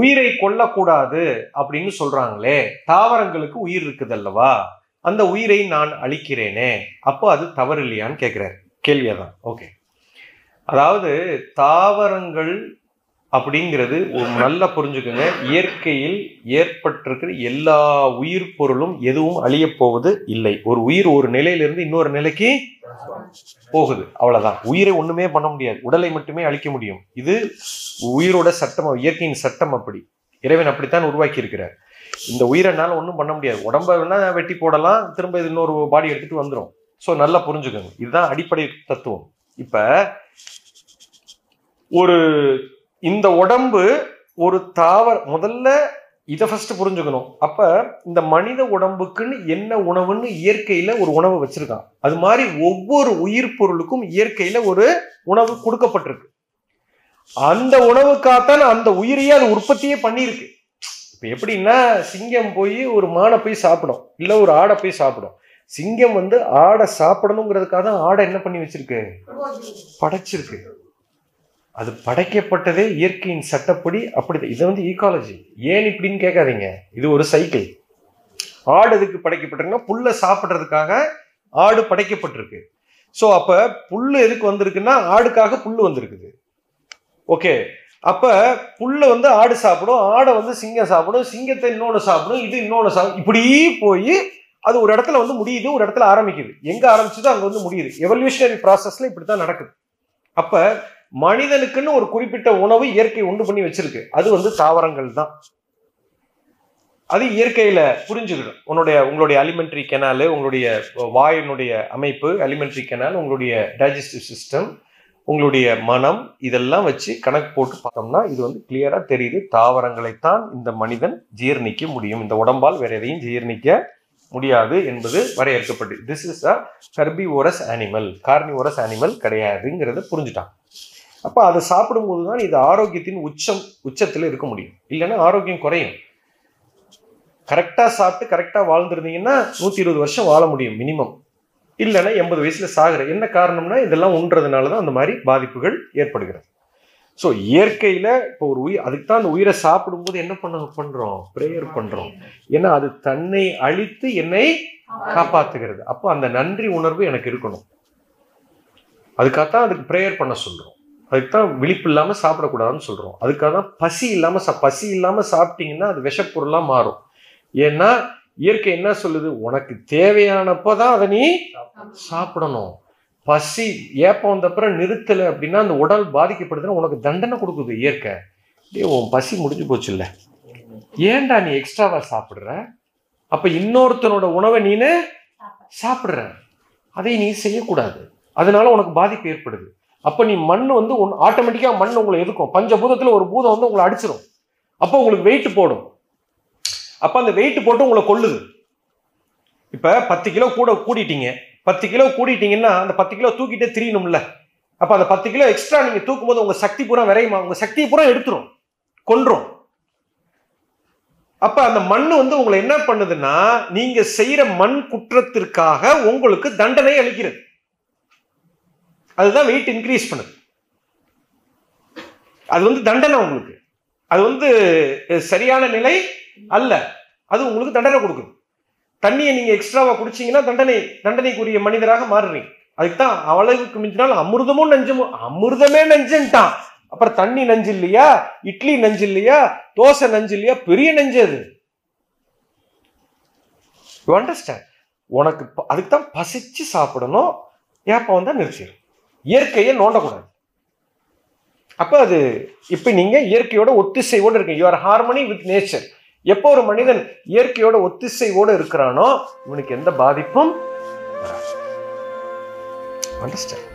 உயிரை கொல்லக்கூடாது அப்படின்னு சொல்றாங்களே தாவரங்களுக்கு உயிர் இருக்குது அல்லவா அந்த உயிரை நான் அழிக்கிறேனே அப்போ அது தவறு இல்லையான்னு கேட்கிறாரு. கேள்வியதான். ஓகே அதாவது தாவரங்கள் அப்படிங்கிறது ஒரு நல்லா புரிஞ்சுக்கோங்க. இயற்கையில் ஏற்பட்டிருக்கிற எல்லா உயிர் பொருளும் எதுவும் அழிய போவது இல்லை. ஒரு உயிர் ஒரு நிலையிலிருந்து இன்னொரு நிலைக்கு போகுது. அவ்வளவுதான். உயிரை ஒண்ணுமே பண்ண முடியாது. உடலை மட்டுமே அழிக்க முடியும். இது உயிரோட சட்டம் இயற்கையின் சட்டம் அப்படி. இறைவன் அப்படித்தான் உருவாக்கி இருக்கிறார் இந்த உயிரனால ஒன்றும் பண்ண முடியாது. உடம்ப வேணா வெட்டி போடலாம். திரும்ப இது இன்னொரு பாடி எடுத்துட்டு வந்துடும் ஸோ நல்லா புரிஞ்சுக்கோங்க. இதுதான் அடிப்படை தத்துவம். இப்ப ஒரு இந்த உடம்பு ஒரு தாவர முதல்ல இதை ஃபர்ஸ்ட் புரிஞ்சுக்கணும். அப்ப இந்த மனித உடம்புக்குன்னு என்ன உணவுன்னு இயற்கையில ஒரு உணவு வச்சிருக்கான். அது மாதிரி ஒவ்வொரு உயிர் பொருளுக்கும் இயற்கையில ஒரு உணவு கொடுக்கப்பட்டிருக்கு. அந்த உணவுக்காகத்தான் அந்த உயிரையே அது உற்பத்தியே பண்ணியிருக்கு. இப்போ எப்படின்னா சிங்கம் போய் ஒரு மானை போய் சாப்பிடும். இல்லை ஒரு ஆடை போய் சாப்பிடும். சிங்கம் வந்து ஆடை சாப்பிடணுங்கிறதுக்காக தான் ஆடை என்ன பண்ணி வச்சிருக்கு? படைச்சிருக்கு. அது படைக்கப்பட்டதே இயற்கையின் சட்டப்படி அப்படி இதை வந்து ஈக்காலஜி ஏன் இப்படின்னு கேட்காதீங்க. இது ஒரு சைக்கிள் ஆடு எதுக்கு படைக்கப்பட்டிருக்குன்னா புல்லை சாப்பிட்றதுக்காக ஆடு படைக்கப்பட்டிருக்கு. ஸோ அப்போ புல் எதுக்கு வந்திருக்குன்னா ஆடுக்காக புல் வந்திருக்குது. ஓகே அப்போ புல்லை வந்து ஆடு சாப்பிடும் ஆடை வந்து சிங்கம் சாப்பிடும் சிங்கத்தை இன்னொன்று சாப்பிடும் இது இன்னொன்று சாப்பிடும். இப்படி போய் அது ஒரு இடத்துல வந்து முடியுது ஒரு இடத்துல ஆரம்பிக்குது. எங்கே ஆரம்பிச்சதோ அங்கே வந்து முடியுது. எவல்யூஷனரி இப்படி தான் நடக்குது. அப்போ மனிதனுக்குன்னு ஒரு குறிப்பிட்ட உணவு இயற்கை உண்டு பண்ணி வச்சிருக்கு. அது வந்து தாவரங்கள் தான். அது இயற்கையில புரிஞ்சுக்கணும் உன்னுடைய உங்களுடைய அலிமெண்ட்ரி கெனாலு உங்களுடைய வாயினுடைய அமைப்பு அலிமெண்ட்ரி கெனால் உங்களுடைய டைஜஸ்டிவ் சிஸ்டம் உங்களுடைய மனம் இதெல்லாம் வச்சு கணக்கு போட்டு பார்த்தோம்னா இது வந்து கிளியரா தெரியுது. தாவரங்களைத்தான் இந்த மனிதன் ஜீர்ணிக்க முடியும். இந்த உடம்பால் வேற எதையும் ஜீர்ணிக்க முடியாது என்பது வரையறுக்கப்பட்டு. திஸ் இஸ் அ ஓரஸ் அனிமல் கார்னிவோரஸ் அனிமல் கிடையாதுங்கிறத புரிஞ்சுட்டான். அப்போ அதை சாப்பிடும்போது தான் இது ஆரோக்கியத்தின் உச்சம் உச்சத்தில் இருக்க முடியும். இல்லைன்னா ஆரோக்கியம் குறையும். கரெக்டாக சாப்பிட்டு கரெக்டாக வாழ்ந்துருந்தீங்கன்னா நூற்றி இருபது வருஷம் வாழ முடியும் மினிமம் இல்லைன்னா எண்பது வயசில் சாகிற. என்ன காரணம்னா இதெல்லாம் உண்றதுனால தான் அந்த மாதிரி பாதிப்புகள் ஏற்படுகிறது. ஸோ இயற்கையில் இப்போ ஒரு உயிர் அதுக்கு தான் அந்த உயிரை சாப்பிடும்போது என்ன பண்ண பண்ணுறோம் ப்ரேயர் பண்ணுறோம் ஏன்னா அது தன்னை அழித்து என்னை காப்பாற்றுகிறது அப்போ அந்த நன்றி உணர்வு எனக்கு இருக்கணும். அதுக்காகத்தான் அதுக்கு ப்ரேயர் பண்ண சொல்கிறோம் அதுக்கு தான் விழிப்பு இல்லாமல் சாப்பிடக்கூடாதுன்னு சொல்கிறோம் அதுக்காக தான் பசி இல்லாமல் சா பசி இல்லாமல் சாப்பிட்டீங்கன்னா அது விஷப்பொருளாக மாறும். ஏன்னா இயற்கை என்ன சொல்லுது? உனக்கு தேவையானப்போ தான் அதை நீ சாப்பிடணும். பசி ஏப்பம் வந்தப்புறம் நிறுத்தலை அப்படின்னா அந்த உடல் பாதிக்கப்படுதுன்னா உனக்கு தண்டனை கொடுக்குது இயற்கை. டேய் உன் பசி முடிஞ்சு போச்சு இல்லை ஏன்டா நீ எக்ஸ்ட்ராவா சாப்பிட்ற? அப்போ இன்னொருத்தனோட உணவை நீனு சாப்பிட்ற. அதை நீ செய்யக்கூடாது. அதனால உனக்கு பாதிப்பு ஏற்படுது. அப்போ நீ மண் வந்து ஒன் ஆட்டோமேட்டிக்காக மண் உங்களை எதுக்கும்? பஞ்சபூதத்தில் ஒரு பூதம் வந்து உங்களை அடிச்சிடும் அப்போ உங்களுக்கு வெயிட் போடும். அப்போ அந்த வெயிட் போட்டு உங்களை கொள்ளுது இப்போ பத்து கிலோ கூட கூட்டிட்டீங்க பத்து கிலோ கூட்டிட்டீங்கன்னா அந்த பத்து கிலோ தூக்கிட்டே திரியணும்ல. அப்போ அந்த பத்து கிலோ எக்ஸ்ட்ரா நீங்கள் தூக்கும் போது சக்தி பூரா விரையுமா? உங்கள் சக்தியை பூரா எடுத்துரும். கொன்றும். அப்போ அந்த மண் வந்து உங்களை என்ன பண்ணுதுன்னா நீங்கள் செய்கிற மண் குற்றத்திற்காக உங்களுக்கு தண்டனை அளிக்கிறது. அதுதான் வெயிட் இன்க்ரீஸ் பண்ணுது. அது வந்து தண்டனை உங்களுக்கு. அது வந்து சரியான நிலை அல்ல. அது உங்களுக்கு தண்டனை கொடுக்குது. தண்ணியை நீங்க எக்ஸ்ட்ராவா குடிச்சீங்கன்னா தண்டனை தண்டனைக்குரிய மனிதராக மாறுறீங்க. அதுக்கு தான் அவ்வளவுக்கு மிஞ்சினால் அமிர்தமும் நஞ்சமும் அமிர்தமே நஞ்சுன்ட்டான். அப்புறம் தண்ணி நஞ்சு இல்லையா? இட்லி நஞ்சு இல்லையா? தோசை நஞ்சு இல்லையா? பெரிய நஞ்சு அது. யூ அண்டர்ஸ்டாண்ட் உனக்கு அதுக்கு தான் பசிச்சு சாப்பிடணும். ஏப்பம் வந்தா நிறுத்திடும் இயற்கையை நோண்டக்கூடாது. அப்போ அது இப்போ நீங்கள் இயற்கையோட ஒத்திசைவோடு இருக்கீங்க. You are harmony with nature எப்போ ஒரு மனிதன் இயற்கையோட ஒத்திசைவோடு இருக்கிறானோ இவனுக்கு எந்த பாதிப்பும் அண்டர்ஸ்டாண்ட்